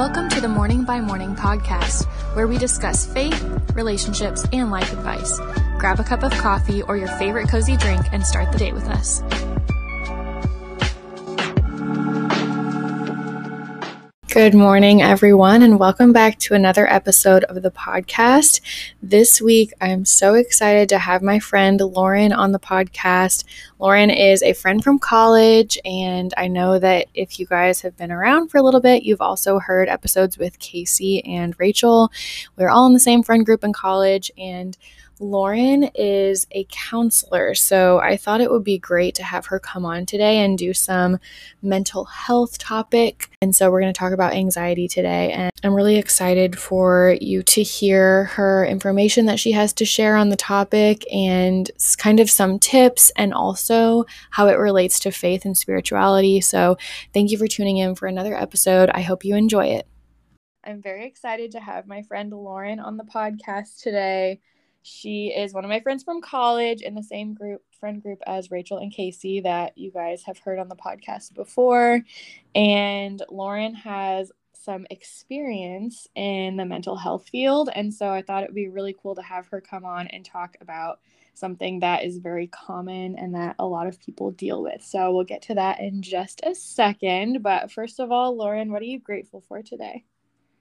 Welcome to the Morning by Morning podcast, where we discuss faith, relationships, and life advice. Grab a cup of coffee or your favorite cozy drink and start the day with us. Good morning, everyone, and welcome back to another episode of the podcast. This week, I'm so excited to have my friend Lauren on the podcast. Lauren is a friend from college, and I know that if you guys have been around for a little bit, you've also heard episodes with Casey and Rachel. We're all in the same friend group in college, and Lauren is a counselor, so I thought it would be great to have her come on today and do some mental health topic. And so we're going to talk about anxiety today, and I'm really excited for you to hear her information that she has to share on the topic and kind of some tips and also how it relates to faith and spirituality. So thank you for tuning in for another episode. I hope you enjoy it. I'm very excited to have my friend Lauren on the podcast today. She is one of my friends from college in the same group friend group as Rachel and Casey that you guys have heard on the podcast before. And Lauren has some experience in the mental health field. And so I thought it would be really cool to have her come on and talk about something that is very common and that a lot of people deal with. So we'll get to that in just a second. But first of all, Lauren, what are you grateful for today?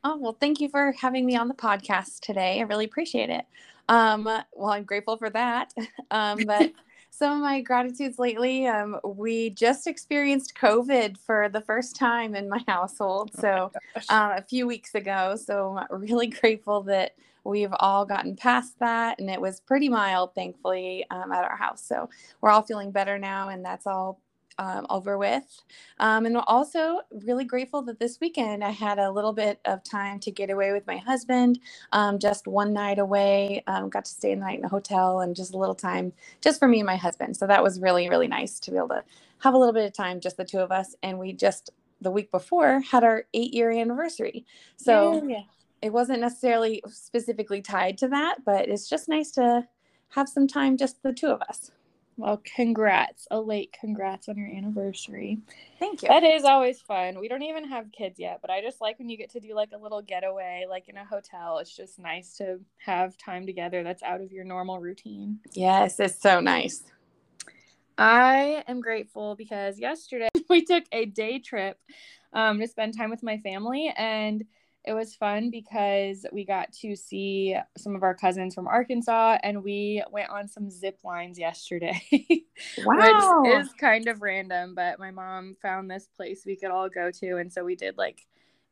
Oh, well, thank you for having me on the podcast today. I really appreciate it. Um, well, I'm grateful for that. Um, but some of my gratitudes lately, um, we just experienced COVID for the first time in my household. Oh so uh, a few weeks ago. So I'm really grateful that we've all gotten past that and it was pretty mild, thankfully, um, at our house. So we're all feeling better now and that's all um, over with. Um, and also really grateful that this weekend I had a little bit of time to get away with my husband, um, just one night away. Um, got to stay the night in a hotel and just a little time just for me and my husband. So that was really, really nice to be able to have a little bit of time, just the two of us. And we just the week before had our eight year anniversary. So yeah, yeah. it wasn't necessarily specifically tied to that, but it's just nice to have some time, just the two of us. Well, congrats. A late congrats on your anniversary. Thank you. That is always fun. We don't even have kids yet, but I just like when you get to do like a little getaway, like in a hotel. It's just nice to have time together that's out of your normal routine. Yes, it's so nice. I am grateful because yesterday we took a day trip um, to spend time with my family and it was fun because we got to see some of our cousins from Arkansas and we went on some zip lines yesterday. Wow. which is kind of random, but my mom found this place we could all go to. And so we did like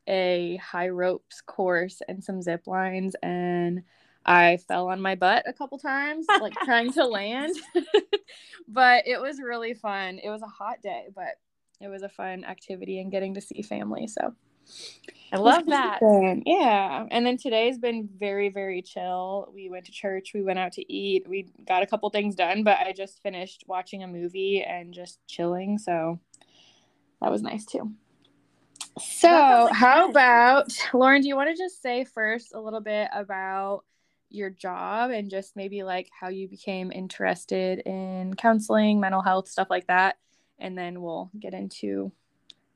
a high ropes course and some zip lines. And I fell on my butt a couple times, like trying to land. but it was really fun. It was a hot day, but it was a fun activity and getting to see family. So I love that. Yeah. And then today's been very, very chill. We went to church, we went out to eat, we got a couple things done, but I just finished watching a movie and just chilling. So that was nice too. So, how about Lauren? Do you want to just say first a little bit about your job and just maybe like how you became interested in counseling, mental health, stuff like that? And then we'll get into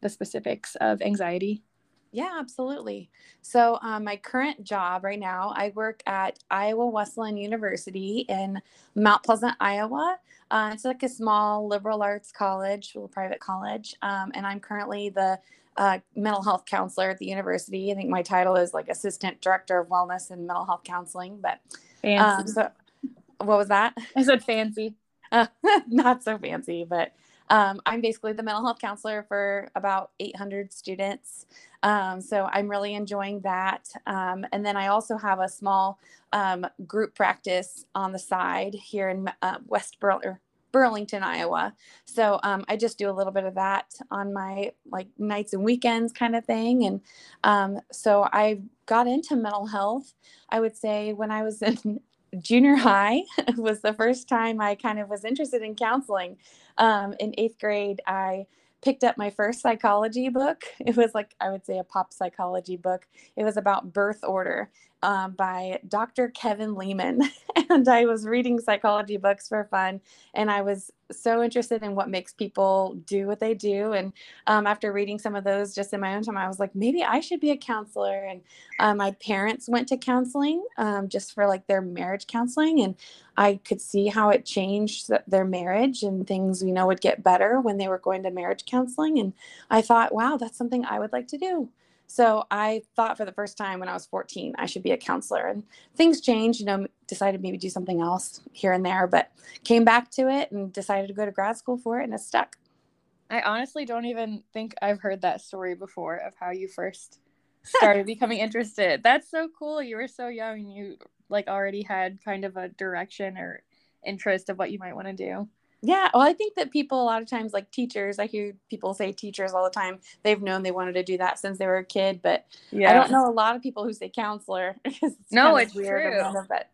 the specifics of anxiety. Yeah, absolutely. So, um, my current job right now, I work at Iowa Wesleyan University in Mount Pleasant, Iowa. Uh, it's like a small liberal arts college, little private college, um, and I'm currently the uh, mental health counselor at the university. I think my title is like assistant director of wellness and mental health counseling. But um, so, what was that? I said fancy. Uh, not so fancy, but um, I'm basically the mental health counselor for about 800 students. Um, so I'm really enjoying that. Um, and then I also have a small um, group practice on the side here in uh, West Bur- Burlington, Iowa. So um, I just do a little bit of that on my like nights and weekends kind of thing. And um, so I got into mental health, I would say, when I was in junior high was the first time I kind of was interested in counseling. Um, in eighth grade, I picked up my first psychology book. It was like, I would say, a pop psychology book. It was about birth order. Um, by Dr. Kevin Leman. and I was reading psychology books for fun. And I was so interested in what makes people do what they do. And um, after reading some of those just in my own time, I was like, maybe I should be a counselor. And uh, my parents went to counseling um, just for like their marriage counseling. And I could see how it changed their marriage and things, you know, would get better when they were going to marriage counseling. And I thought, wow, that's something I would like to do. So I thought for the first time when I was 14, I should be a counselor. And things changed, you know, decided maybe do something else here and there, but came back to it and decided to go to grad school for it and it stuck. I honestly don't even think I've heard that story before of how you first started becoming interested. That's so cool. You were so young and you like already had kind of a direction or interest of what you might want to do. Yeah, well, I think that people a lot of times, like teachers, I hear people say teachers all the time. They've known they wanted to do that since they were a kid, but yeah. I don't know a lot of people who say counselor. it's no, it's weird true. But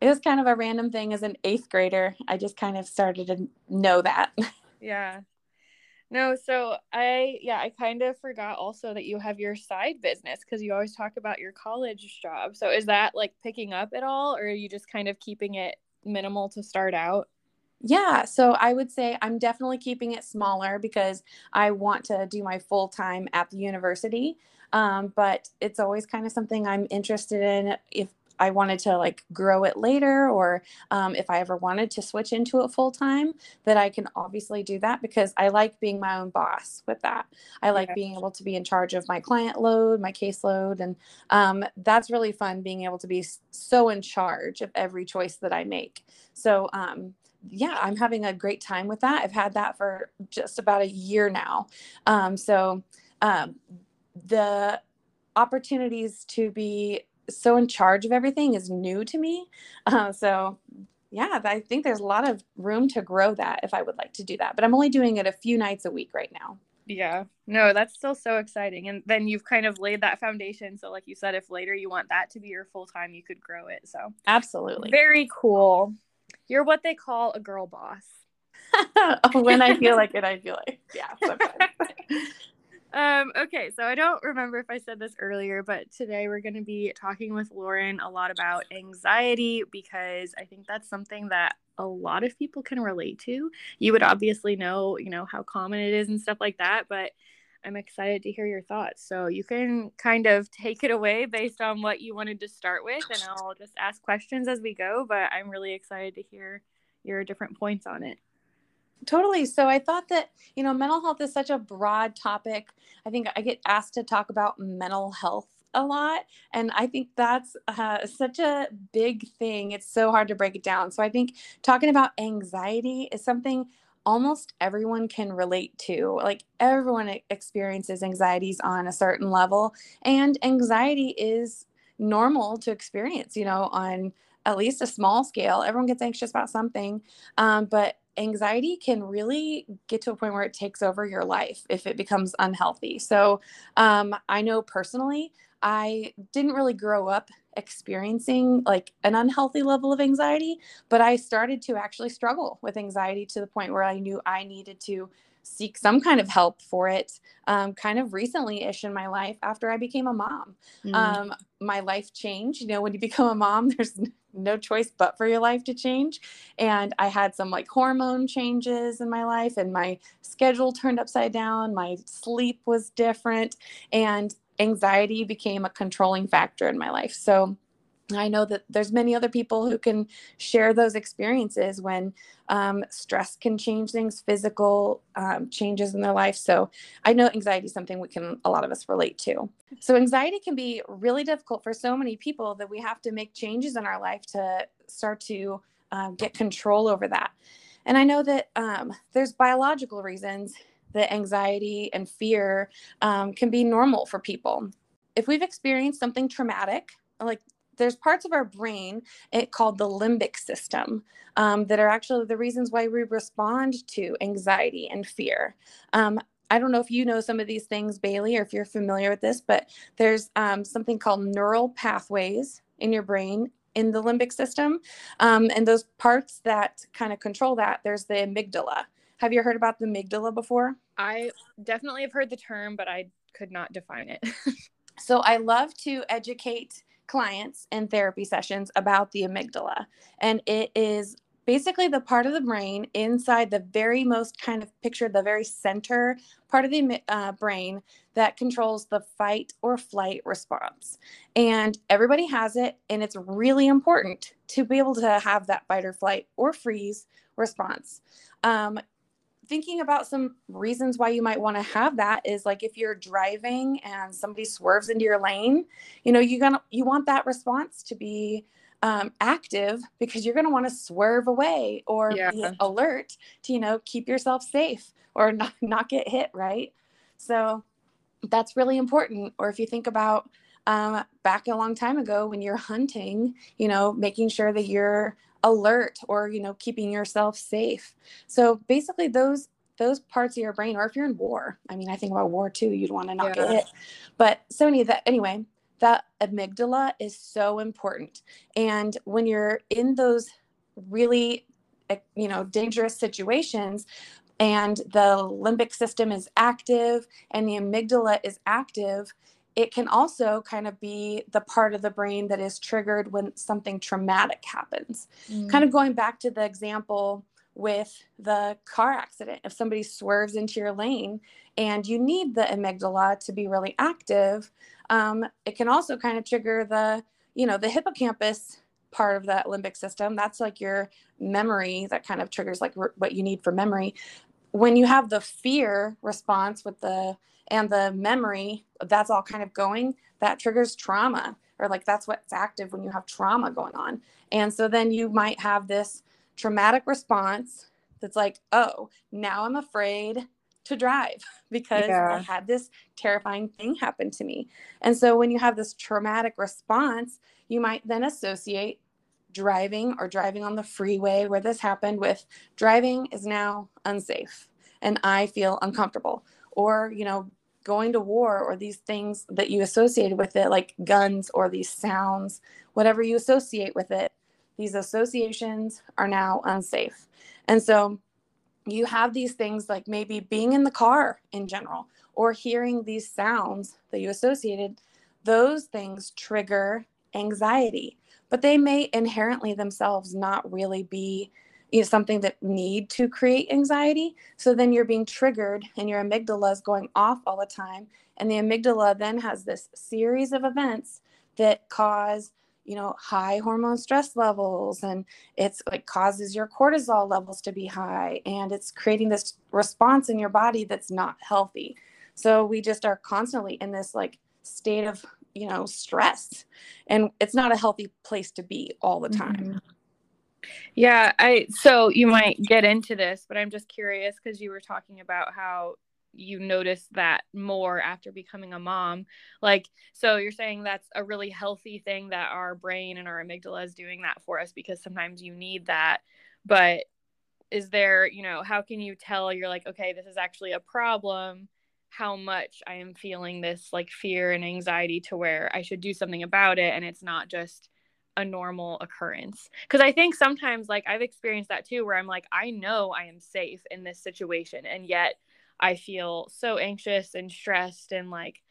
it was kind of a random thing as an eighth grader. I just kind of started to know that. Yeah. No, so I yeah, I kind of forgot also that you have your side business because you always talk about your college job. So is that like picking up at all, or are you just kind of keeping it minimal to start out? Yeah, so I would say I'm definitely keeping it smaller because I want to do my full time at the university. Um, but it's always kind of something I'm interested in if I wanted to like grow it later or um, if I ever wanted to switch into it full time, that I can obviously do that because I like being my own boss with that. I like yeah. being able to be in charge of my client load, my caseload. And um, that's really fun being able to be so in charge of every choice that I make. So, um, yeah, I'm having a great time with that. I've had that for just about a year now. Um, so um, the opportunities to be so in charge of everything is new to me. Uh, so yeah, I think there's a lot of room to grow that if I would like to do that. But I'm only doing it a few nights a week right now. Yeah. No, that's still so exciting. And then you've kind of laid that foundation. So, like you said, if later you want that to be your full time, you could grow it. So, absolutely. Very cool. You're what they call a girl boss. when I feel like it, I feel like, yeah. um, okay, so I don't remember if I said this earlier, but today we're going to be talking with Lauren a lot about anxiety because I think that's something that a lot of people can relate to. You would obviously know, you know, how common it is and stuff like that, but I'm excited to hear your thoughts. So you can kind of take it away based on what you wanted to start with, and I'll just ask questions as we go. But I'm really excited to hear your different points on it. Totally. So I thought that, you know, mental health is such a broad topic. I think I get asked to talk about mental health a lot. And I think that's uh, such a big thing. It's so hard to break it down. So I think talking about anxiety is something almost everyone can relate to. Like everyone experiences anxieties on a certain level, and anxiety is normal to experience, you know, on at least a small scale. Everyone gets anxious about something, um, but anxiety can really get to a point where it takes over your life if it becomes unhealthy. So um, I know personally, I didn't really grow up experiencing like an unhealthy level of anxiety, but I started to actually struggle with anxiety to the point where I knew I needed to seek some kind of help for it um, kind of recently ish in my life after I became a mom. Mm. Um, my life changed. You know, when you become a mom, there's no choice but for your life to change. And I had some like hormone changes in my life, and my schedule turned upside down. My sleep was different. And anxiety became a controlling factor in my life. So I know that there's many other people who can share those experiences when um, stress can change things, physical um, changes in their life. So I know anxiety is something we can, a lot of us relate to. So anxiety can be really difficult for so many people that we have to make changes in our life to start to um, get control over that. And I know that um, there's biological reasons that anxiety and fear um, can be normal for people. If we've experienced something traumatic, like there's parts of our brain it called the limbic system um, that are actually the reasons why we respond to anxiety and fear. Um, I don't know if you know some of these things, Bailey, or if you're familiar with this, but there's um, something called neural pathways in your brain in the limbic system. Um, and those parts that kind of control that, there's the amygdala. Have you heard about the amygdala before? I definitely have heard the term, but I could not define it. so I love to educate clients in therapy sessions about the amygdala. And it is basically the part of the brain inside the very most kind of picture the very center part of the uh, brain that controls the fight or flight response and everybody has it and it's really important to be able to have that fight or flight or freeze response um, thinking about some reasons why you might want to have that is like if you're driving and somebody swerves into your lane you know you gonna you want that response to be um, active because you're going to want to swerve away or yeah. be alert to you know keep yourself safe or not, not get hit right so that's really important or if you think about um, back a long time ago when you're hunting you know making sure that you're alert or you know keeping yourself safe so basically those those parts of your brain or if you're in war i mean i think about war too you'd want to not yeah. get hit but so many that anyway that amygdala is so important. And when you're in those really eh, you know dangerous situations and the limbic system is active and the amygdala is active it can also kind of be the part of the brain that is triggered when something traumatic happens. Mm. kind of going back to the example with the car accident if somebody swerves into your lane and you need the amygdala to be really active um, it can also kind of trigger the you know the hippocampus part of that limbic system. That's like your memory that kind of triggers like r- what you need for memory when you have the fear response with the and the memory that's all kind of going that triggers trauma or like that's what's active when you have trauma going on and so then you might have this traumatic response that's like oh now i'm afraid to drive because yeah. I had this terrifying thing happen to me. And so when you have this traumatic response, you might then associate driving or driving on the freeway where this happened with driving is now unsafe and I feel uncomfortable. Or, you know, going to war or these things that you associated with it, like guns or these sounds, whatever you associate with it, these associations are now unsafe. And so you have these things like maybe being in the car in general or hearing these sounds that you associated those things trigger anxiety but they may inherently themselves not really be you know, something that need to create anxiety. So then you're being triggered and your amygdala is going off all the time. And the amygdala then has this series of events that cause you know high hormone stress levels. And it's like causes your cortisol levels to be high. And it's creating this response in your body that's not healthy. So we just are constantly in this like state of you know stress. And it's not a healthy place to be all the time. Mm-hmm. yeah i so you might get into this but i'm just curious because you were talking about how you notice that more after becoming a mom. Like so you're saying that's a really healthy thing that our brain and our amygdala is doing that for us because sometimes you need that. But is there you know how can you tell? You're like okay this is actually a problem how much i am feeling this like fear and anxiety to where i should do something about it and it's not just a normal occurrence because i think sometimes like i've experienced that too where i'm like i know i am safe in this situation and yet I feel so anxious and stressed and like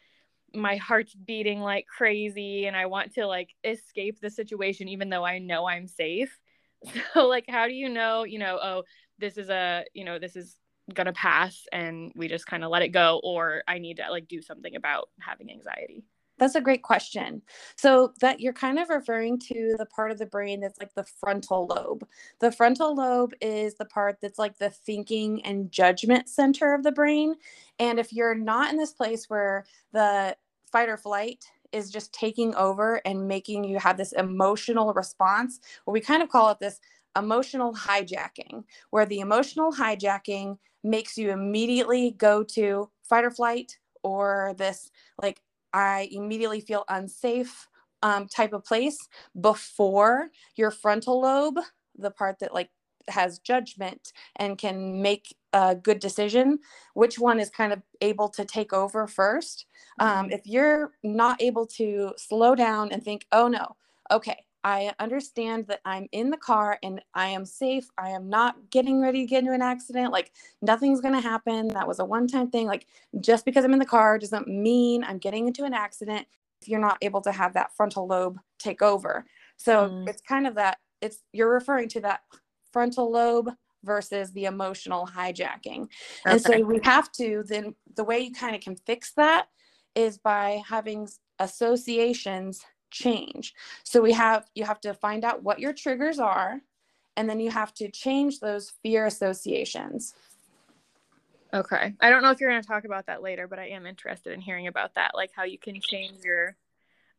my heart's beating like crazy and I want to like escape the situation even though I know I'm safe. So like how do you know, you know, oh, this is a, you know, this is to pass and we just kind of let it go or I need to like do something about having anxiety? That's a great question. So that you're kind of referring to the part of the brain that's like the frontal lobe. The frontal lobe is the part that's like the thinking and judgment center of the brain. And if you're not in this place where the fight or flight is just taking over and making you have this emotional response, or we kind of call it this emotional hijacking, where the emotional hijacking makes you immediately go to fight or flight or this like I immediately feel unsafe um, type of place before your frontal lobe, the part that like has judgment and can make a good decision, which one is kind of able to take over first. Um, mm-hmm. if you're not able to slow down and think, oh no, okay, I understand that I'm in the car and I am safe. I am not getting ready to get into an accident. Like nothing's going to happen. That was a one time thing. Like just because I'm in the car doesn't mean I'm getting into an accident. if you're not able to have that frontal lobe take over. So mm. it's kind of that it's you're referring to that frontal lobe versus the emotional hijacking. Okay. And so we have to then the way you kind of can fix that is by having associations change. So we have you have to find out what your triggers are and then you have to change those fear associations. Okay. I don't know if you're going to talk about that later, but I am interested in hearing about that like how you can change your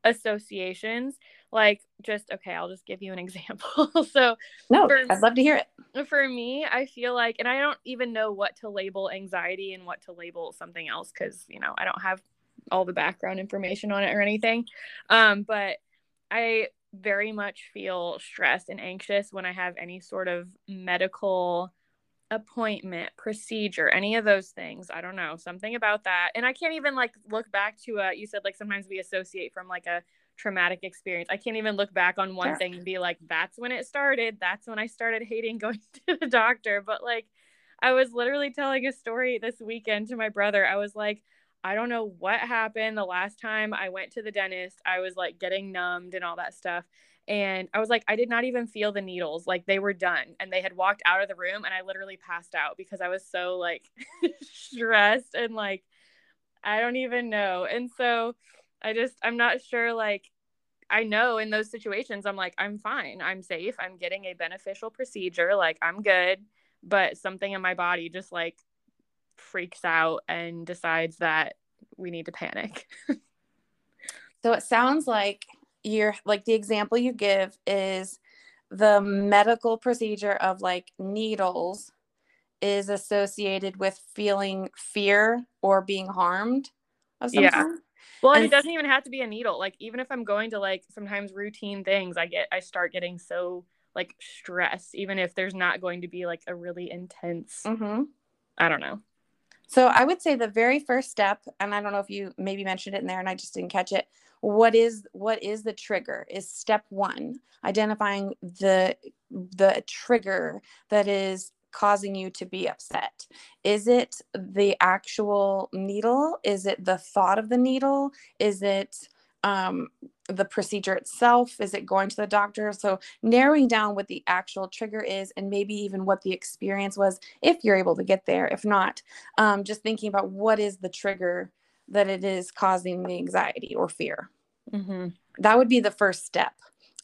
associations like just okay i'll just give you an example so no for, i'd love to hear it for me i feel like and i don't even know what to label anxiety and what to label something else because you know i don't have all the background information on it or anything. Um but i very much feel stressed and anxious when i have any sort of medical appointment procedure any of those things. I don't know something about that. And i can't even like look back to uh you said like sometimes we associate from like a traumatic experience. I can't even look back on one yeah. thing and be like that's when it started. That's when i started hating going to the doctor. But like i was literally telling a story this weekend to my brother. I was like I don't know what happened the last time I went to the dentist. I was like getting numbed and all that stuff. And I was like, I did not even feel the needles. Like they were done and they had walked out of the room and I literally passed out because I was so like stressed and like, I don't even know. And so I just, I'm not sure. Like, I know in those situations, I'm like, I'm fine. I'm safe. I'm getting a beneficial procedure. Like, I'm good. But something in my body just like freaks out and decides that we need to panic. so it sounds like you're like the example you give is the medical procedure of like needles is associated with feeling fear or being harmed of some yeah. Well, and it doesn't even have to be a needle. Like even if I'm going to like sometimes routine things, I get I start getting so like stressed, even if there's not going to be like a really intense. Mm-hmm. I don't know. So I would say the very first step, and I don't know if you maybe mentioned it in there and I just didn't catch it. What is what is the trigger? Is step one identifying the the trigger that is causing you to be upset? Is it the actual needle? Is it the thought of the needle? Is it um, the procedure itself? Is it going to the doctor? So, narrowing down what the actual trigger is and maybe even what the experience was, if you're able to get there. If not, um, just thinking about what is the trigger that it is causing the anxiety or fear. Mm-hmm. That would be the first step.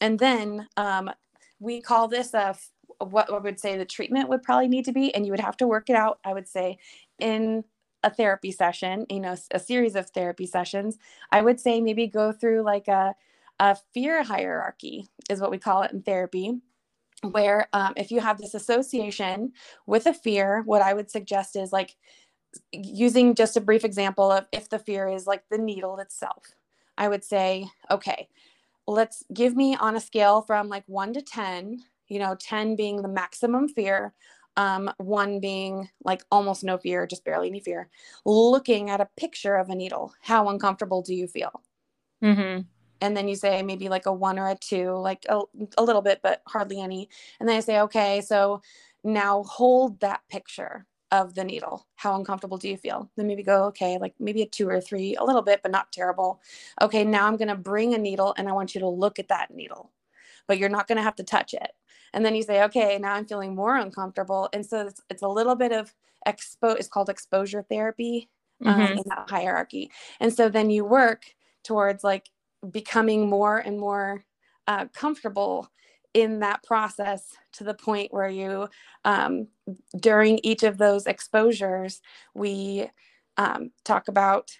And then um, we call this a what I would say the treatment would probably need to be, and you would have to work it out, I would say, in a therapy session, you know, a series of therapy sessions, I would say maybe go through like a, a fear hierarchy, is what we call it in therapy. Where um, if you have this association with a fear, what I would suggest is like using just a brief example of if the fear is like the needle itself, I would say, okay, let's give me on a scale from like one to 10, you know, 10 being the maximum fear, um, one being like almost no fear, just barely any fear, looking at a picture of a needle. How uncomfortable do you feel? Mm-hmm. And then you say maybe like a one or a two, like a, a little bit, but hardly any. And then I say, okay, so now hold that picture of the needle. How uncomfortable do you feel? Then maybe go, okay, like maybe a two or three, a little bit, but not terrible. Okay, now I'm going to bring a needle and I want you to look at that needle, but you're not going to have to touch it. And then you say okay now i'm feeling more uncomfortable. And so it's, it's a little bit of expo it's called exposure therapy um, mm-hmm. in that hierarchy. And so then you work towards like becoming more and more uh, comfortable in that process to the point where you um, during each of those exposures we um, talk about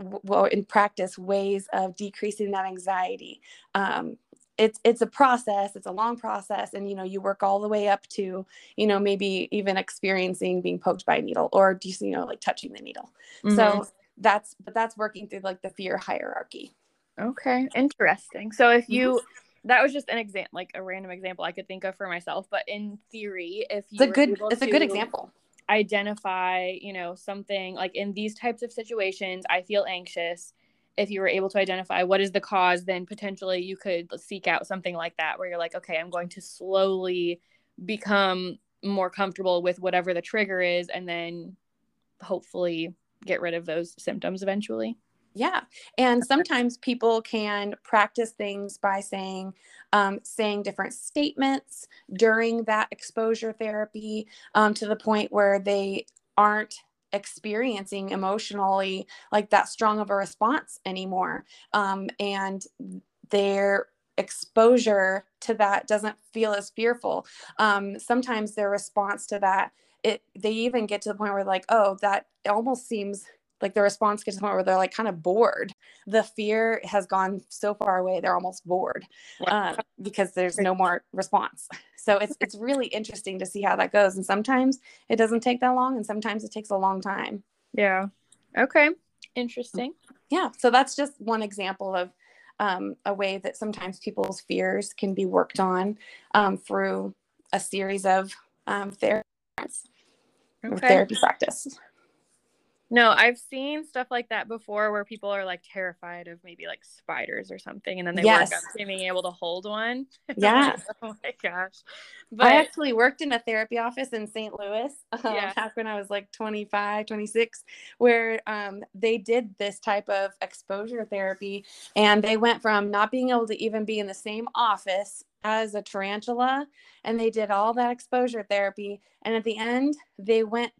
well in practice ways of decreasing that anxiety. Um, it's it's a process it's a long process and you know you work all the way up to you know maybe even experiencing being poked by a needle or just you know like touching the needle mm-hmm. so that's but that's working through like the fear hierarchy okay interesting so if you mm-hmm. that was just an example like a random example i could think of for myself but in theory if you it's a good it's a good example identify you know something like in these types of situations i feel anxious if you were able to identify what is the cause, then potentially you could seek out something like that where you're like, okay, I'm going to slowly become more comfortable with whatever the trigger is and then hopefully get rid of those symptoms eventually. Yeah. And sometimes people can practice things by saying, um, saying different statements during that exposure therapy um, to the point where they aren't experiencing emotionally like that strong of a response anymore. Um, and their exposure to that doesn't feel as fearful. Um, sometimes their response to that, it they even get to the point where like, oh, that almost seems like the response gets to the point where they're like kind of bored. The fear has gone so far away, they're almost bored uh, because there's no more response. So it's it's really interesting to see how that goes. And sometimes it doesn't take that long, and sometimes it takes a long time. Yeah. Okay. Interesting. Yeah. So that's just one example of um, a way that sometimes people's fears can be worked on um, through a series of um, therapies okay. therapy practice. No, I've seen stuff like that before where people are like terrified of maybe like spiders or something, and then they yes. work up to being able to hold one. Yeah. oh my gosh. But I actually worked in a therapy office in St. Louis um, yeah. back when I was like 25, 26, where um, they did this type of exposure therapy. And they went from not being able to even be in the same office as a tarantula and they did all that exposure therapy. And at the end they went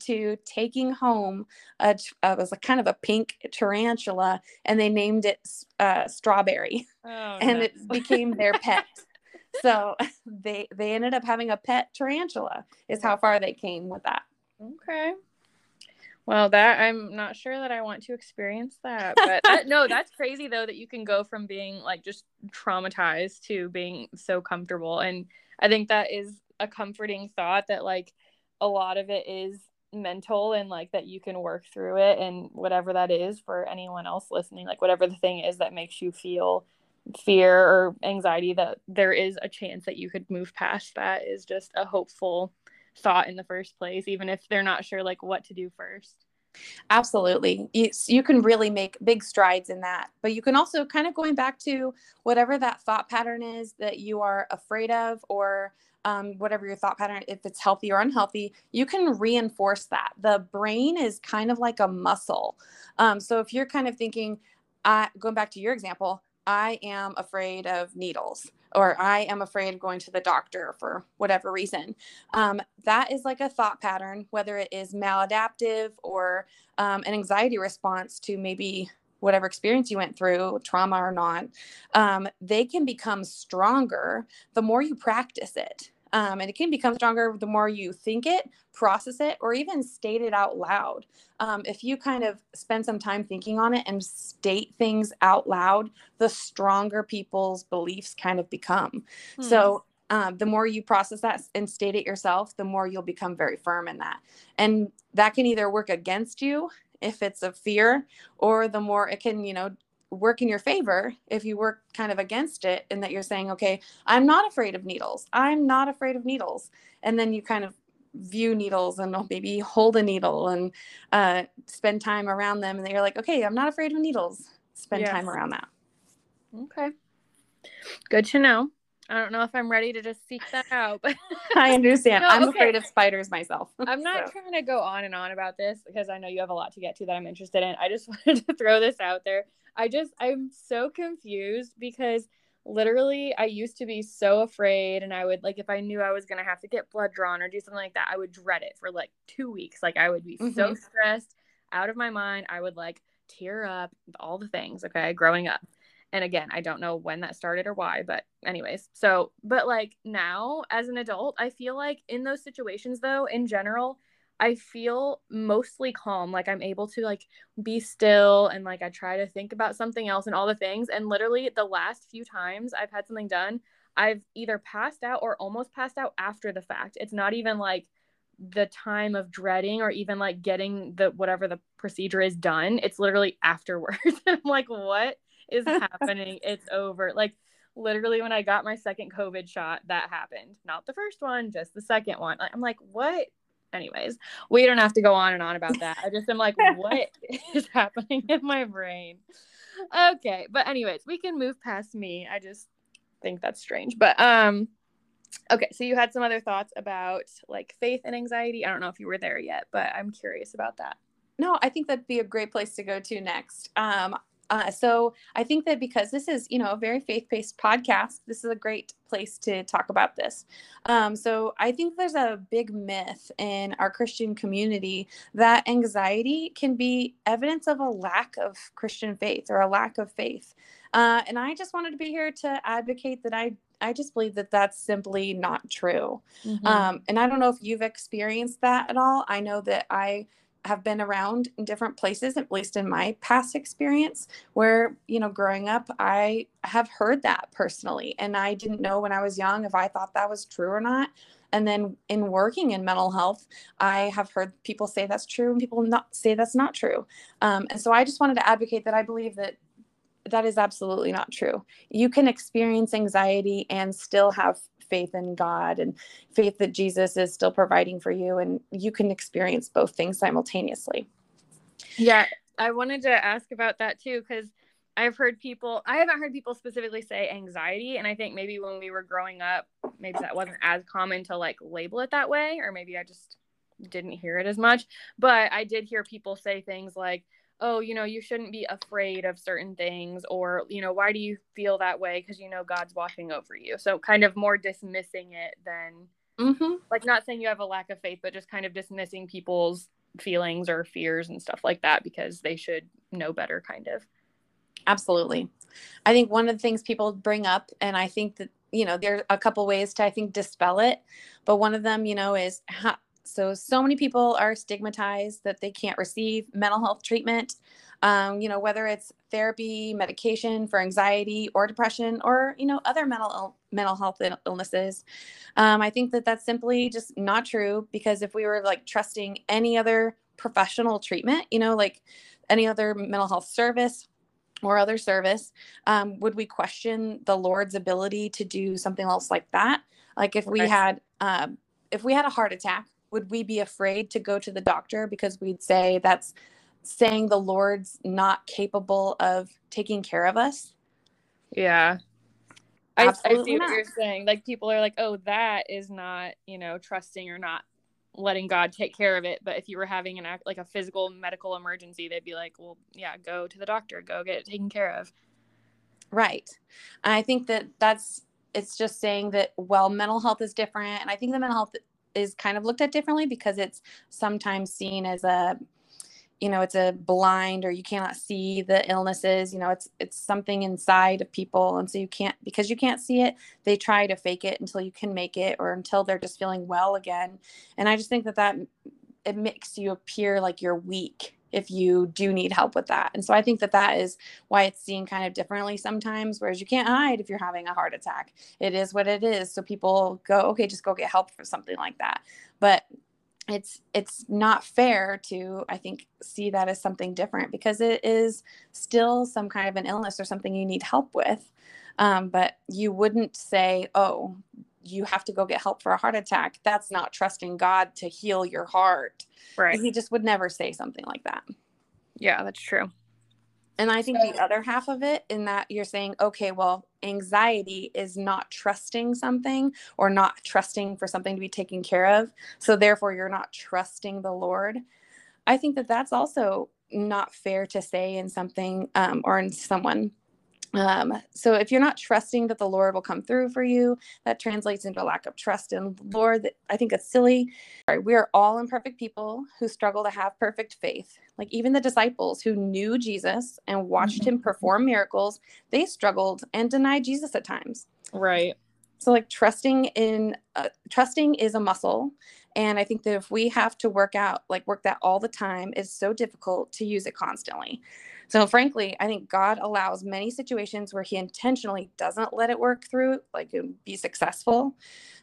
to taking home a uh, was a kind of a pink tarantula and they named it uh, strawberry. Oh, and no. it became their pet. So they they ended up having a pet tarantula is how far they came with that. Okay well, that I'm not sure that I want to experience that. But that, no, that's crazy though that you can go from being like just traumatized to being so comfortable. And I think that is a comforting thought that like a lot of it is mental and like that you can work through it and whatever that is for anyone else listening, like whatever the thing is that makes you feel fear or anxiety that there is a chance that you could move past that is just a hopeful thought in the first place, even if they're not sure like what to do first. Absolutely. You, you can really make big strides in that. But you can also kind of going back to whatever that thought pattern is that you are afraid of or um, whatever your thought pattern, if it's healthy or unhealthy, you can reinforce that. The brain is kind of like a muscle. Um, so if you're kind of thinking, uh, going back to your example, I am afraid of needles or I am afraid of going to the doctor for whatever reason. Um, that is like a thought pattern, whether it is maladaptive or um, an anxiety response to maybe whatever experience you went through, trauma or not. Um, they can become stronger the more you practice it. Um, and it can become stronger the more you think it, process it, or even state it out loud. Um, if you kind of spend some time thinking on it and state things out loud, the stronger people's beliefs kind of become. Hmm. So um, the more you process that and state it yourself, the more you'll become very firm in that. And that can either work against you if it's a fear, or the more it can, you know, work in your favor if you work kind of against it and that you're saying okay i'm not afraid of needles. I'm not afraid of needles. And then you kind of view needles and maybe hold a needle and uh, spend time around them. And you're like okay i'm not afraid of needles. Spend yes. time around that. Okay. Good to know I don't know if I'm ready to just seek that out, but I understand. no, I'm okay. afraid of spiders myself. I'm not so. trying to go on and on about this because I know you have a lot to get to that I'm interested in. I just wanted to throw this out there. I just I'm so confused because literally I used to be so afraid and I would like if I knew I was going to have to get blood drawn or do something like that, I would dread it for like 2 weeks. Like I would be mm-hmm. so stressed, out of my mind. I would like tear up, all the things, okay, growing up. And again, I don't know when that started or why, but anyways. So, but like now as an adult, I feel like in those situations though, in general, I feel mostly calm. Like I'm able to like be still and like I try to think about something else and all the things. And literally the last few times I've had something done, I've either passed out or almost passed out after the fact. It's not even like the time of dreading or even like getting the whatever the procedure is done. It's literally afterwards. I'm like, what is happening? it's over. Like literally when I got my second COVID shot, that happened. Not the first one, just the second one. I'm like, what anyways, we don't have to go on and on about that. I just am like, what is happening in my brain? Okay, but anyways, we can move past me. I just think that's strange. But um okay, so you had some other thoughts about like faith and anxiety. I don't know if you were there yet, but I'm curious about that. no, I think that'd be a great place to go to next. Um, uh, so I think that because this is, you know, a very faith-based podcast, this is a great place to talk about this. Um, so I think there's a big myth in our Christian community that anxiety can be evidence of a lack of Christian faith or a lack of faith. Uh, and I just wanted to be here to advocate that I I just believe that that's simply not true. Mm-hmm. Um, and I don't know if you've experienced that at all. I know that I have been around in different places, at least in my past experience, where, you know, growing up, I have heard that personally. And I didn't know when I was young if I thought that was true or not. And then in working in mental health, I have heard people say that's true and people not say that's not true. Um, and so I just wanted to advocate that I believe that that is absolutely not true. You can experience anxiety and still have faith in God and faith that Jesus is still providing for you, and you can experience both things simultaneously. Yeah, I wanted to ask about that too because I've heard people, I haven't heard people specifically say anxiety. And I think maybe when we were growing up, maybe that wasn't as common to like label it that way, or maybe I just didn't hear it as much. But I did hear people say things like, oh, you know, you shouldn't be afraid of certain things, or, you know, why do you feel that way? Because, you know, God's watching over you. So kind of more dismissing it than, mm-hmm. like, not saying you have a lack of faith, but just kind of dismissing people's feelings or fears and stuff like that because they should know better, kind of. Absolutely. I think one of the things people bring up, and I think that, you know, there are a couple ways to, I think, dispel it. But one of them, you know, is how, so, so many people are stigmatized that they can't receive mental health treatment. Um, you know, whether it's therapy, medication for anxiety or depression, or you know, other mental mental health illnesses. Um, I think that that's simply just not true because if we were like trusting any other professional treatment, you know, like any other mental health service or other service, um, would we question the Lord's ability to do something else like that? Like if we had, um, if we had a heart attack, would we be afraid to go to the doctor because we'd say that's saying the Lord's not capable of taking care of us? Yeah. I, I, see what you're saying. Like people are like, oh, that is not, you know, trusting or not letting God take care of it. But if you were having an act like a physical medical emergency, they'd be like, well, yeah, go to the doctor, go get it taken care of. Right. And I think that that's it's just saying that well, mental health is different, and I think the mental health is kind of looked at differently because it's sometimes seen as a you know it's a blind or you cannot see the illnesses you know it's it's something inside of people. And so you can't because you can't see it they try to fake it until you can make it or until they're just feeling well again. And i just think that that it makes you appear like you're weak if you do need help with that. And so I think that that is why it's seen kind of differently sometimes, whereas you can't hide if you're having a heart attack. It is what it is. So people go, okay, just go get help for something like that. But it's it's not fair to i think see that as something different because it is still some kind of an illness or something you need help with um, but you wouldn't say oh you have to go get help for a heart attack. That's not trusting God to heal your heart. Right. He just would never say something like that. Yeah, that's true. And I think so, the other half of it, in that you're saying, okay, well, anxiety is not trusting something or not trusting for something to be taken care of. So therefore, you're not trusting the Lord. I think that that's also not fair to say in something um, or in someone um, so if you're not trusting that the Lord will come through for you, that translates into a lack of trust in the Lord. That I think it's silly. We are all imperfect people who struggle to have perfect faith. Like even the disciples who knew Jesus and watched mm-hmm. him perform miracles, they struggled and denied Jesus at times. Right. So like trusting in uh, trusting is a muscle, and I think that if we have to work out like work that all the time, it's so difficult to use it constantly. So, frankly, I think God allows many situations where He intentionally doesn't let it work through, like be successful.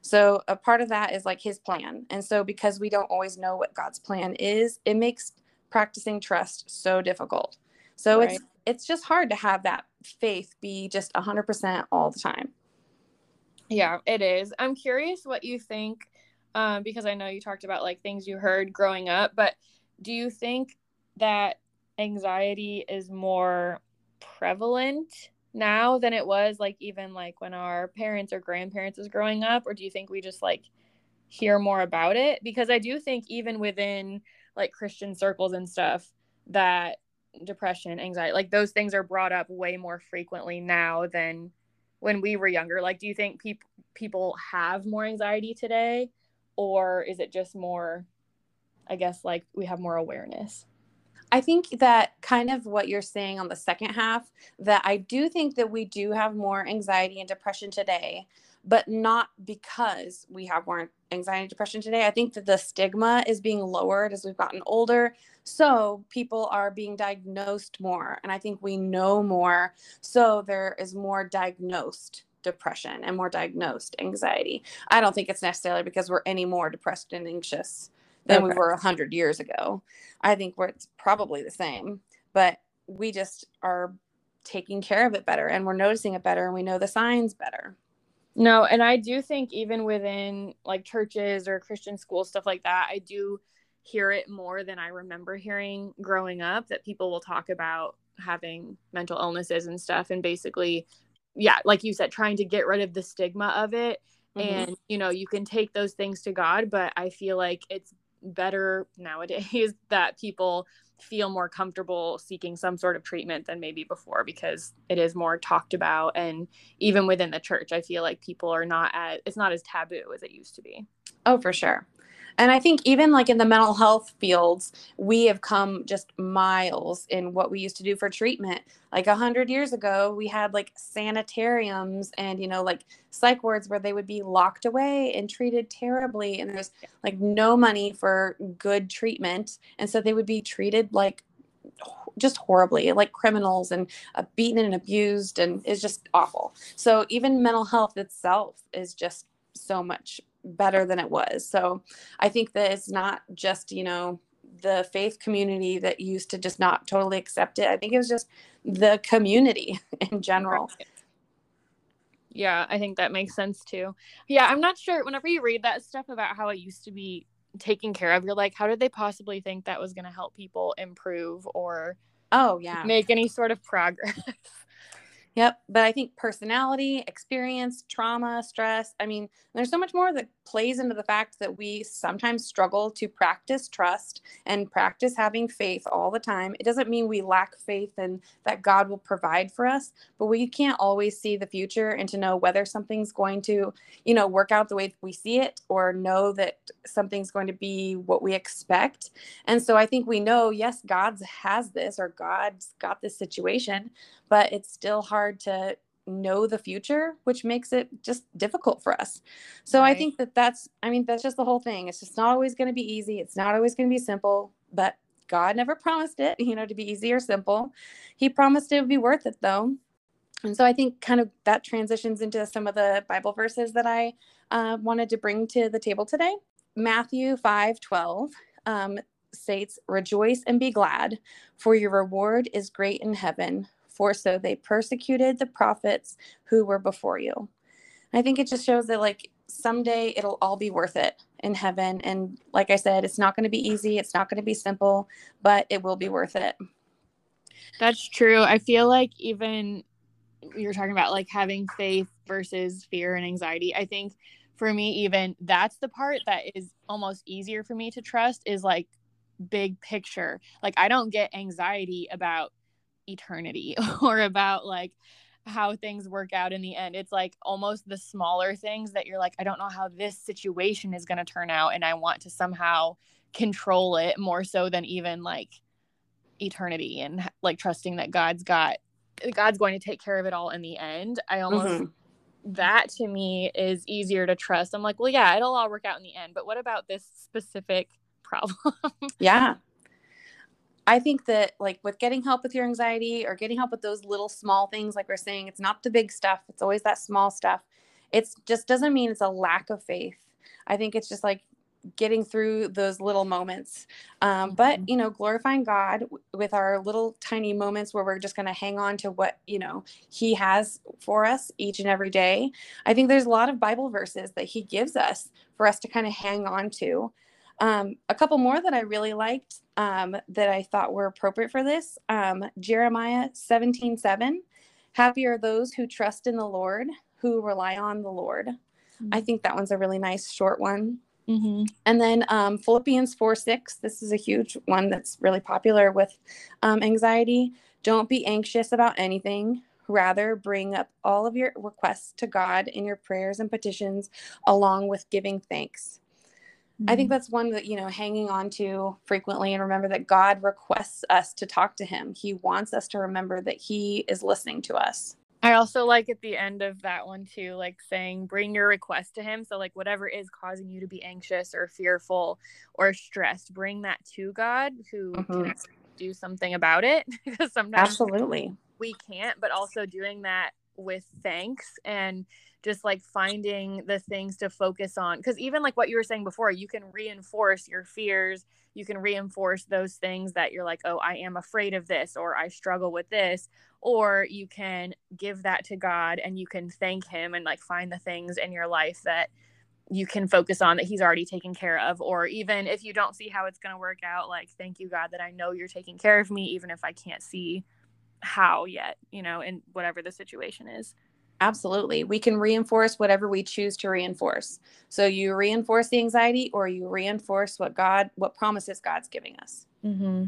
So, a part of that is like His plan. And so, because we don't always know what God's plan is, it makes practicing trust so difficult. So, right. it's it's just hard to have that faith be just 100% all the time. Yeah, it is. I'm curious what you think um, because I know you talked about like things you heard growing up, but do you think that anxiety is more prevalent now than it was like even like when our parents or grandparents was growing up or do you think we just like hear more about it because i do think even within like Christian circles and stuff that depression, anxiety, like those things are brought up way more frequently now than when we were younger. Like, do you think people people have more anxiety today, or is it just more? I guess like we have more awareness. I think that kind of what you're saying on the second half, that I do think that we do have more anxiety and depression today, but not because we have more anxiety and depression today. I think that the stigma is being lowered as we've gotten older. So people are being diagnosed more. And I think we know more. So there is more diagnosed depression and more diagnosed anxiety. I don't think it's necessarily because we're any more depressed and anxious than okay. we were 100 years ago. I think we're it's probably the same, but we just are taking care of it better and we're noticing it better and we know the signs better. No, and I do think even within like churches or Christian schools stuff like that, I do hear it more than I remember hearing growing up that people will talk about having mental illnesses and stuff and basically yeah, like you said trying to get rid of the stigma of it mm-hmm. and you know, you can take those things to God, but I feel like it's better nowadays that people feel more comfortable seeking some sort of treatment than maybe before because it is more talked about and even within the church i feel like people are not as it's not as taboo as it used to be. Oh for sure and I think even like in the mental health fields, we have come just miles in what we used to do for treatment. Like a hundred years ago, we had like sanitariums and you know like psych wards where they would be locked away and treated terribly, and there's like no money for good treatment, and so they would be treated like just horribly like criminals and uh, beaten and abused and is just awful. So even mental health itself is just so much better than it was. So I think that it's not just, you know, the faith community that used to just not totally accept it. I think it was just the community in general. Yeah, I think that makes sense too. Yeah, I'm not sure. Whenever you read that stuff about how it used to be taken care of, you're like, how did they possibly think that was going to help people improve or oh yeah make any sort of progress? Yep. But I think personality, experience, trauma, stress, I mean, there's so much more that plays into the fact that we sometimes struggle to practice trust and practice having faith all the time. It doesn't mean we lack faith and that God will provide for us, but we can't always see the future and to know whether something's going to, you know, work out the way we see it or know that something's going to be what we expect. And so I think we know, yes, God's has this or God's got this situation, but it's still hard to know the future which makes it just difficult for us. So right. i think that that's i mean that's just the whole thing. It's just not always going to be easy. It's not always going to be simple but god never promised it you know to be easy or simple. He promised it would be worth it though. And so i think kind of that transitions into some of the bible verses that i uh, wanted to bring to the table today. Matthew 5 12 um, states rejoice and be glad for your reward is great in heaven for so they persecuted the prophets who were before you. I think it just shows that like someday it'll all be worth it in heaven. And like I said, it's not going to be easy, it's not going to be simple, but it will be worth it. That's true. I feel like even you're talking about like having faith versus fear and anxiety. I think for me, even that's the part that is almost easier for me to trust is like big picture. Like I don't get anxiety about eternity or about like how things work out in the end. It's like almost the smaller things that you're like, I don't know how this situation is going to turn out. And I want to somehow control it more so than even like eternity and like trusting that God's got, God's going to take care of it all in the end. I almost, mm-hmm. that to me is easier to trust. I'm like, well, yeah, it'll all work out in the end. But what about this specific problem? yeah. I think that like with getting help with your anxiety or getting help with those little small things, like we're saying, it's not the big stuff. It's always that small stuff. It just doesn't mean it's a lack of faith. I think it's just like getting through those little moments. Um, mm-hmm. But, you know, glorifying God w- with our little tiny moments where we're just going to hang on to what, you know, He has for us each and every day. I think there's a lot of Bible verses that He gives us for us to kind of hang on to. Um, a couple more that I really liked um, that I thought were appropriate for this um, Jeremiah 17 7. Happy are those who trust in the Lord, who rely on the Lord. Mm-hmm. I think that one's a really nice short one. Mm-hmm. And then um, Philippians 4 6, this is a huge one that's really popular with um, anxiety. Don't be anxious about anything. Rather, bring up all of your requests to God in your prayers and petitions, along with giving thanks. I think mm-hmm. that's one that, you know, hanging on to frequently and remember that God requests us to talk to Him. He wants us to remember that He is listening to us. I also like at the end of that one too, like saying, bring your request to him. So, like, whatever is causing you to be anxious or fearful or stressed, bring that to God who mm-hmm. can do something about it. because sometimes absolutely we can't, but also doing that with thanks and just like finding the things to focus on. Because even like what you were saying before, you can reinforce your fears. You can reinforce those things that you're like, oh, I am afraid of this, or I struggle with this, or you can give that to God and you can thank him and like find the things in your life that you can focus on that he's already taken care of or even if you don't see how it's going to work out like thank you God that I know you're taking care of me even if I can't see how yet, you know, in whatever the situation is. Absolutely. We can reinforce whatever we choose to reinforce. So you reinforce the anxiety or you reinforce what God, what promises God's giving us. Mm-hmm.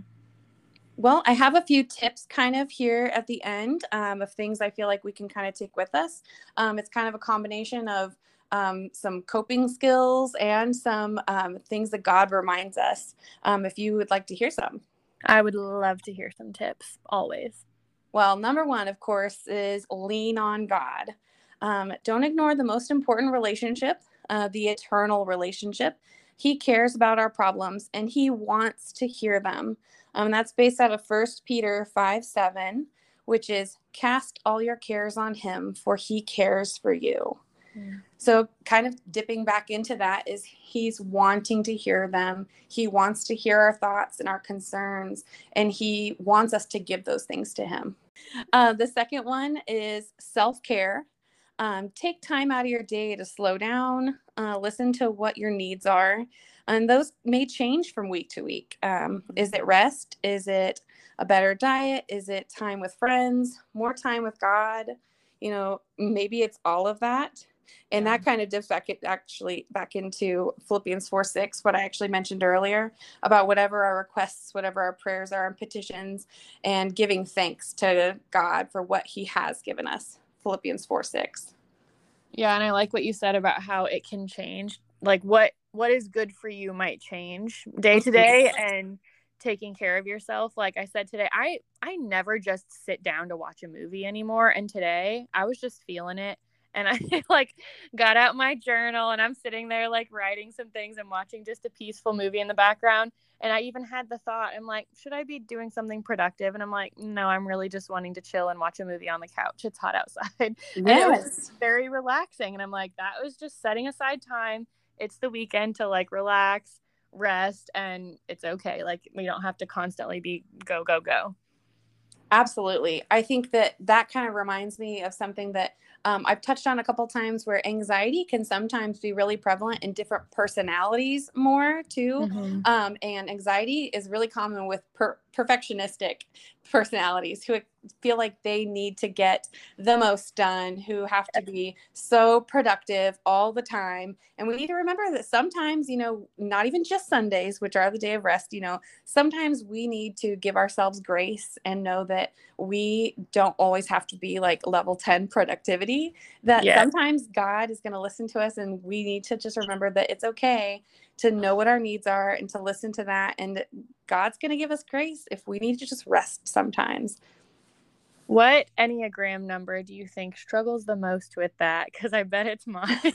Well, I have a few tips kind of here at the end um, of things I feel like we can kind of take with us. Um, it's kind of a combination of um, some coping skills and some um, things that God reminds us. Um, if you would like to hear some, I would love to hear some tips always. Well, number one, of course, is lean on God. Um, don't ignore the most important relationship, uh, the eternal relationship. He cares about our problems and he wants to hear them. Um, that's based out of 1 Peter 5 7, which is cast all your cares on him, for he cares for you. Mm. So, kind of dipping back into that is he's wanting to hear them. He wants to hear our thoughts and our concerns, and he wants us to give those things to him. Uh, the second one is self care. Um, take time out of your day to slow down, uh, listen to what your needs are. And those may change from week to week. Um, is it rest? Is it a better diet? Is it time with friends? More time with God? You know, maybe it's all of that. And that kind of dips back actually back into Philippians 4 6, what I actually mentioned earlier about whatever our requests, whatever our prayers are and petitions, and giving thanks to God for what He has given us. Philippians 4 6. Yeah, and I like what you said about how it can change. Like what what is good for you might change day to day mm-hmm. and taking care of yourself like i said today i i never just sit down to watch a movie anymore and today i was just feeling it and I like got out my journal and I'm sitting there like writing some things and watching just a peaceful movie in the background. And I even had the thought, I'm like, should I be doing something productive? And I'm like, no, I'm really just wanting to chill and watch a movie on the couch. It's hot outside. Yes. And it was very relaxing. And I'm like, that was just setting aside time. It's the weekend to like relax, rest, and it's okay. Like we don't have to constantly be go, go, go. Absolutely. I think that that kind of reminds me of something that um, I've touched on a couple times where anxiety can sometimes be really prevalent in different personalities more too. Mm-hmm. Um, and anxiety is really common with per- perfectionistic personalities who feel like they need to get the most done, who have to be so productive all the time. And we need to remember that sometimes, you know, not even just Sundays, which are the day of rest, you know, sometimes we need to give ourselves grace and know that we don't always have to be like level 10 productivity, that yeah. sometimes God is going to listen to us and we need to just remember that it's okay to know what our needs are and to listen to that. And God's going to give us grace if we need to just rest sometimes. What Enneagram number do you think struggles the most with that? Because I bet it's mine.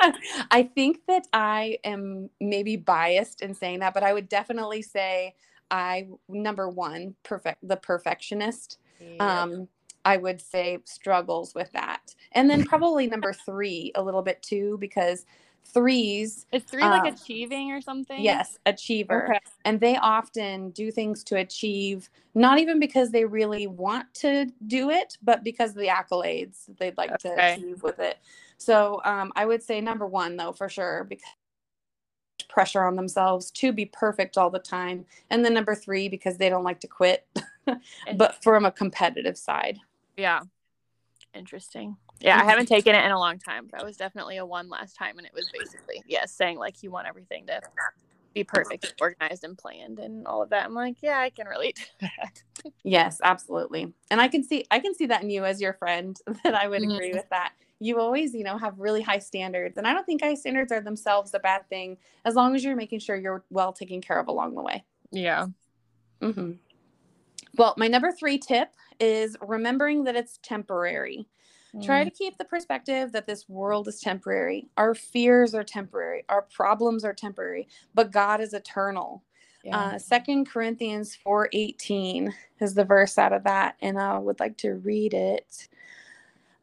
I think that I am maybe biased in saying that, but I would definitely say I, number one, perfect, the perfectionist. Um, I would say struggles with that. And then probably number three, a little bit too, because threes. Is three like um, achieving or something? Yes, achiever. Okay. And they often do things to achieve, not even because they really want to do it, but because of the accolades they'd like okay. to achieve with it. So um, I would say number one, though, for sure, because pressure on themselves to be perfect all the time. And then number three, because they don't like to quit, but from a competitive side. Yeah. Interesting. Yeah, I haven't taken it in a long time. That was definitely a one last time, and it was basically yes, yeah, saying like you want everything to be perfect, organized, and planned, and all of that. I'm like, yeah, I can relate to that. yes, absolutely, and I can see I can see that in you as your friend that I would mm-hmm. agree with that. You always, you know, have really high standards, and I don't think high standards are themselves a bad thing as long as you're making sure you're well taken care of along the way. Yeah. Mm-hmm. Well, my number three tip is remembering that it's temporary. Mm. Try to keep the perspective that this world is temporary. Our fears are temporary. Our problems are temporary, but God is eternal. Yeah. Uh, Second Corinthians four eighteen is the verse out of that, and I would like to read it.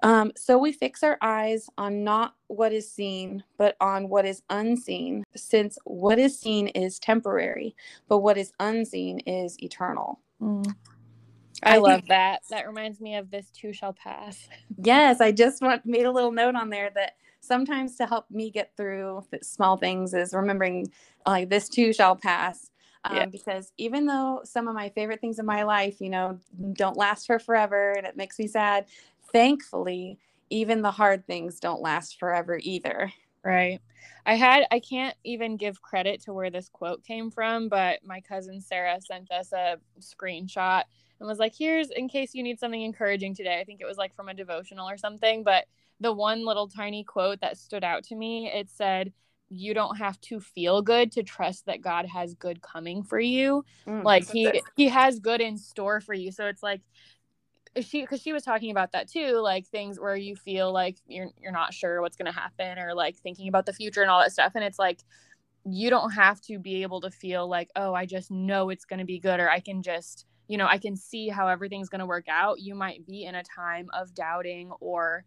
Um, so we fix our eyes on not what is seen, but on what is unseen, since what is seen is temporary, but what is unseen is eternal. Mm. I, I love think, that. That reminds me of this too shall pass. Yes, I just want, made a little note on there that sometimes to help me get through small things is remembering like this too shall pass. Um, yeah. Because even though some of my favorite things in my life, you know, don't last for forever and it makes me sad, thankfully, even the hard things don't last forever either. Right. I had, I can't even give credit to where this quote came from, but my cousin Sarah sent us a screenshot and was like, here's in case you need something encouraging today. I think it was like from a devotional or something. But the one little tiny quote that stood out to me, it said, you don't have to feel good to trust that God has good coming for you. Mm, like he he has good in store for you. So it's like she because she was talking about that too, like things where you feel like you're you're not sure what's gonna happen or like thinking about the future and all that stuff. And it's like you don't have to be able to feel like, oh, I just know it's gonna be good or I can just you know, I can see how everything's going to work out. You might be in a time of doubting or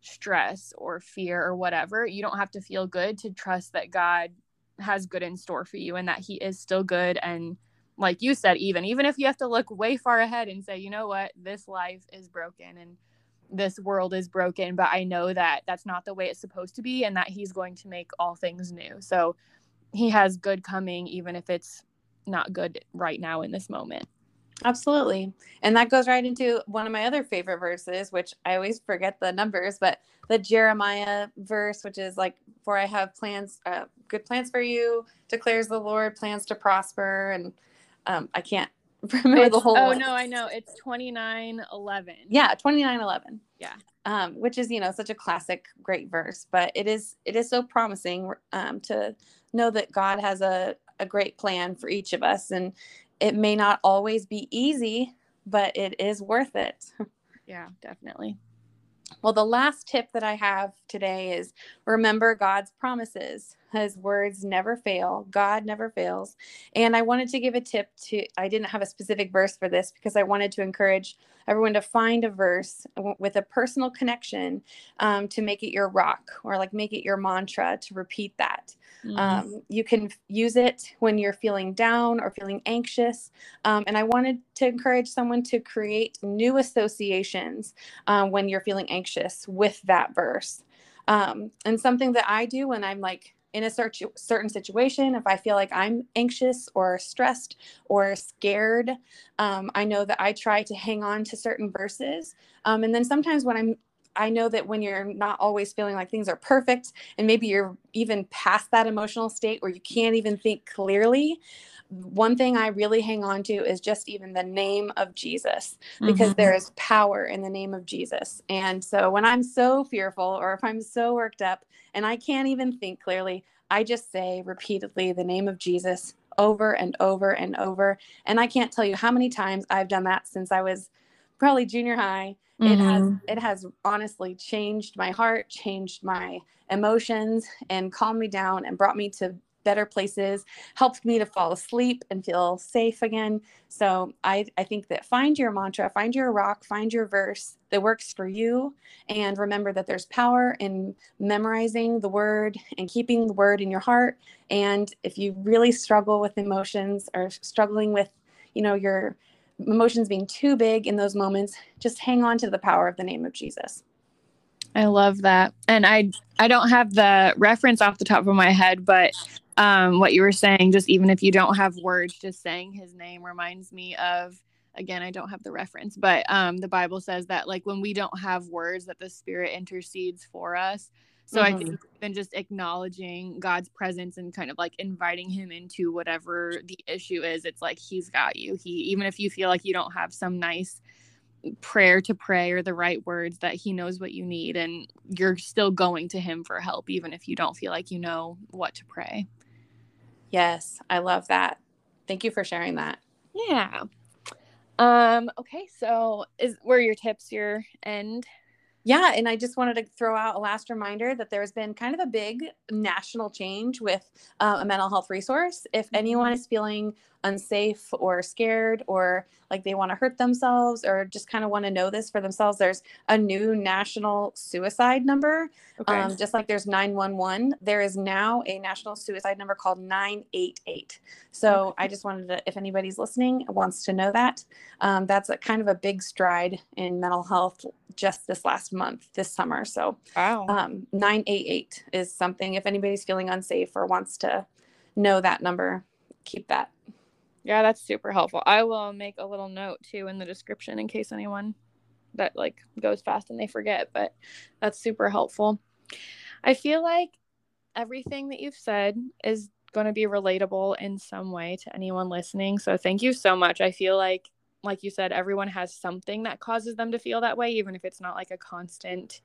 stress or fear or whatever. You don't have to feel good to trust that God has good in store for you and that He is still good. And like you said, even even if you have to look way far ahead and say, you know what, this life is broken and this world is broken, but I know that that's not the way it's supposed to be and that He's going to make all things new. So He has good coming, even if it's not good right now in this moment. Absolutely. And that goes right into one of my other favorite verses, which I always forget the numbers, but the Jeremiah verse, which is like, For I have plans, uh, good plans for you, declares the Lord, plans to prosper. And um, I can't remember it's, the whole Oh, one. no, I know. It's 2911. Yeah, 2911. Yeah. Um, which is, you know, such a classic, great verse, but it is, it is so promising um, to know that God has a, a great plan for each of us. And it may not always be easy, but it is worth it. Yeah, definitely. Well, the last tip that I have today is remember God's promises. His words never fail. God never fails. And I wanted to give a tip to, I didn't have a specific verse for this because I wanted to encourage everyone to find a verse with a personal connection um, to make it your rock or like make it your mantra to repeat that. Mm-hmm. Um, you can use it when you're feeling down or feeling anxious. Um, and I wanted to encourage someone to create new associations um, when you're feeling anxious with that verse. Um, and something that I do when I'm like in a certain situation, if I feel like I'm anxious or stressed or scared, um, I know that I try to hang on to certain verses. Um, and then sometimes when I'm I know that when you're not always feeling like things are perfect, and maybe you're even past that emotional state where you can't even think clearly, one thing I really hang on to is just even the name of Jesus because mm-hmm. there is power in the name of Jesus. And so when I'm so fearful or if I'm so worked up and I can't even think clearly, I just say repeatedly the name of Jesus over and over and over. And I can't tell you how many times I've done that since I was probably junior high mm-hmm. it has mm-hmm. it has honestly changed my heart changed my emotions and calmed me down and brought me to better places helped me to fall asleep and feel safe again so I, I think that find your mantra find your rock find your verse that works for you and remember that there's power in memorizing the word and keeping the word in your heart and if you really struggle with emotions or struggling with you know your emotions being too big in those moments, just hang on to the power of the name of Jesus. I love that. And I I don't have the reference off the top of my head, but um, what you were saying, just even if you don't have words, just saying his name reminds me of again i don't have the reference but um the bible says that like when we don't have words that the spirit intercedes for us so mm-hmm. i think then just acknowledging god's presence and kind of like inviting him into whatever the issue is it's like he's got you. He even if you feel like you don't have some nice prayer to pray or the right words that he knows what you need and you're still going to him for help even if you don't feel like you know what to pray. Yes i love that. Thank you for sharing that. Yeah. Um okay so is were your tips your end yeah, and I just wanted to throw out a last reminder that there's been kind of a big national change with uh, a mental health resource. If anyone is feeling unsafe or scared or like they want to hurt themselves or just kind of want to know this for themselves, there's a new national suicide number. Okay. Um, just like there's 911, there is now a national suicide number called 988. So okay. I just wanted to, if anybody's listening wants to know that, um, that's a kind of a big stride in mental health just this last month, this summer. So wow. um, 988 is something, if anybody's feeling unsafe or wants to know that number, keep that yeah, that's super helpful. I will make a little note too in the description in case anyone that like goes fast and they forget, but that's super helpful. I feel like everything that you've said is going to be relatable in some way to anyone listening. So thank you so much. I feel like like you said everyone has something that causes them to feel that way even if it's not like a constant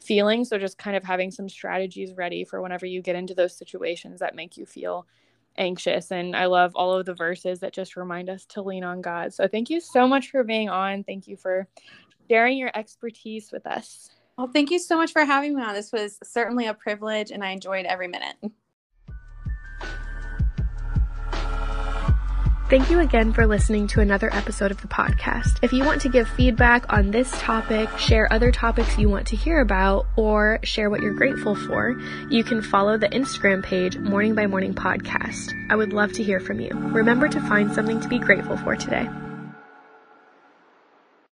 feeling. So just kind of having some strategies ready for whenever you get into those situations that make you feel anxious. And I love all of the verses that just remind us to lean on God. So thank you so much for being on. Thank you for sharing your expertise with us. Well, thank you so much for having me on. This was certainly a privilege, and I enjoyed every minute. Thank you again for listening to another episode of the podcast. If you want to give feedback on this topic, share other topics you want to hear about, or share what you're grateful for, you can follow the Instagram page Morning by Morning Podcast. I would love to hear from you. Remember to find something to be grateful for today.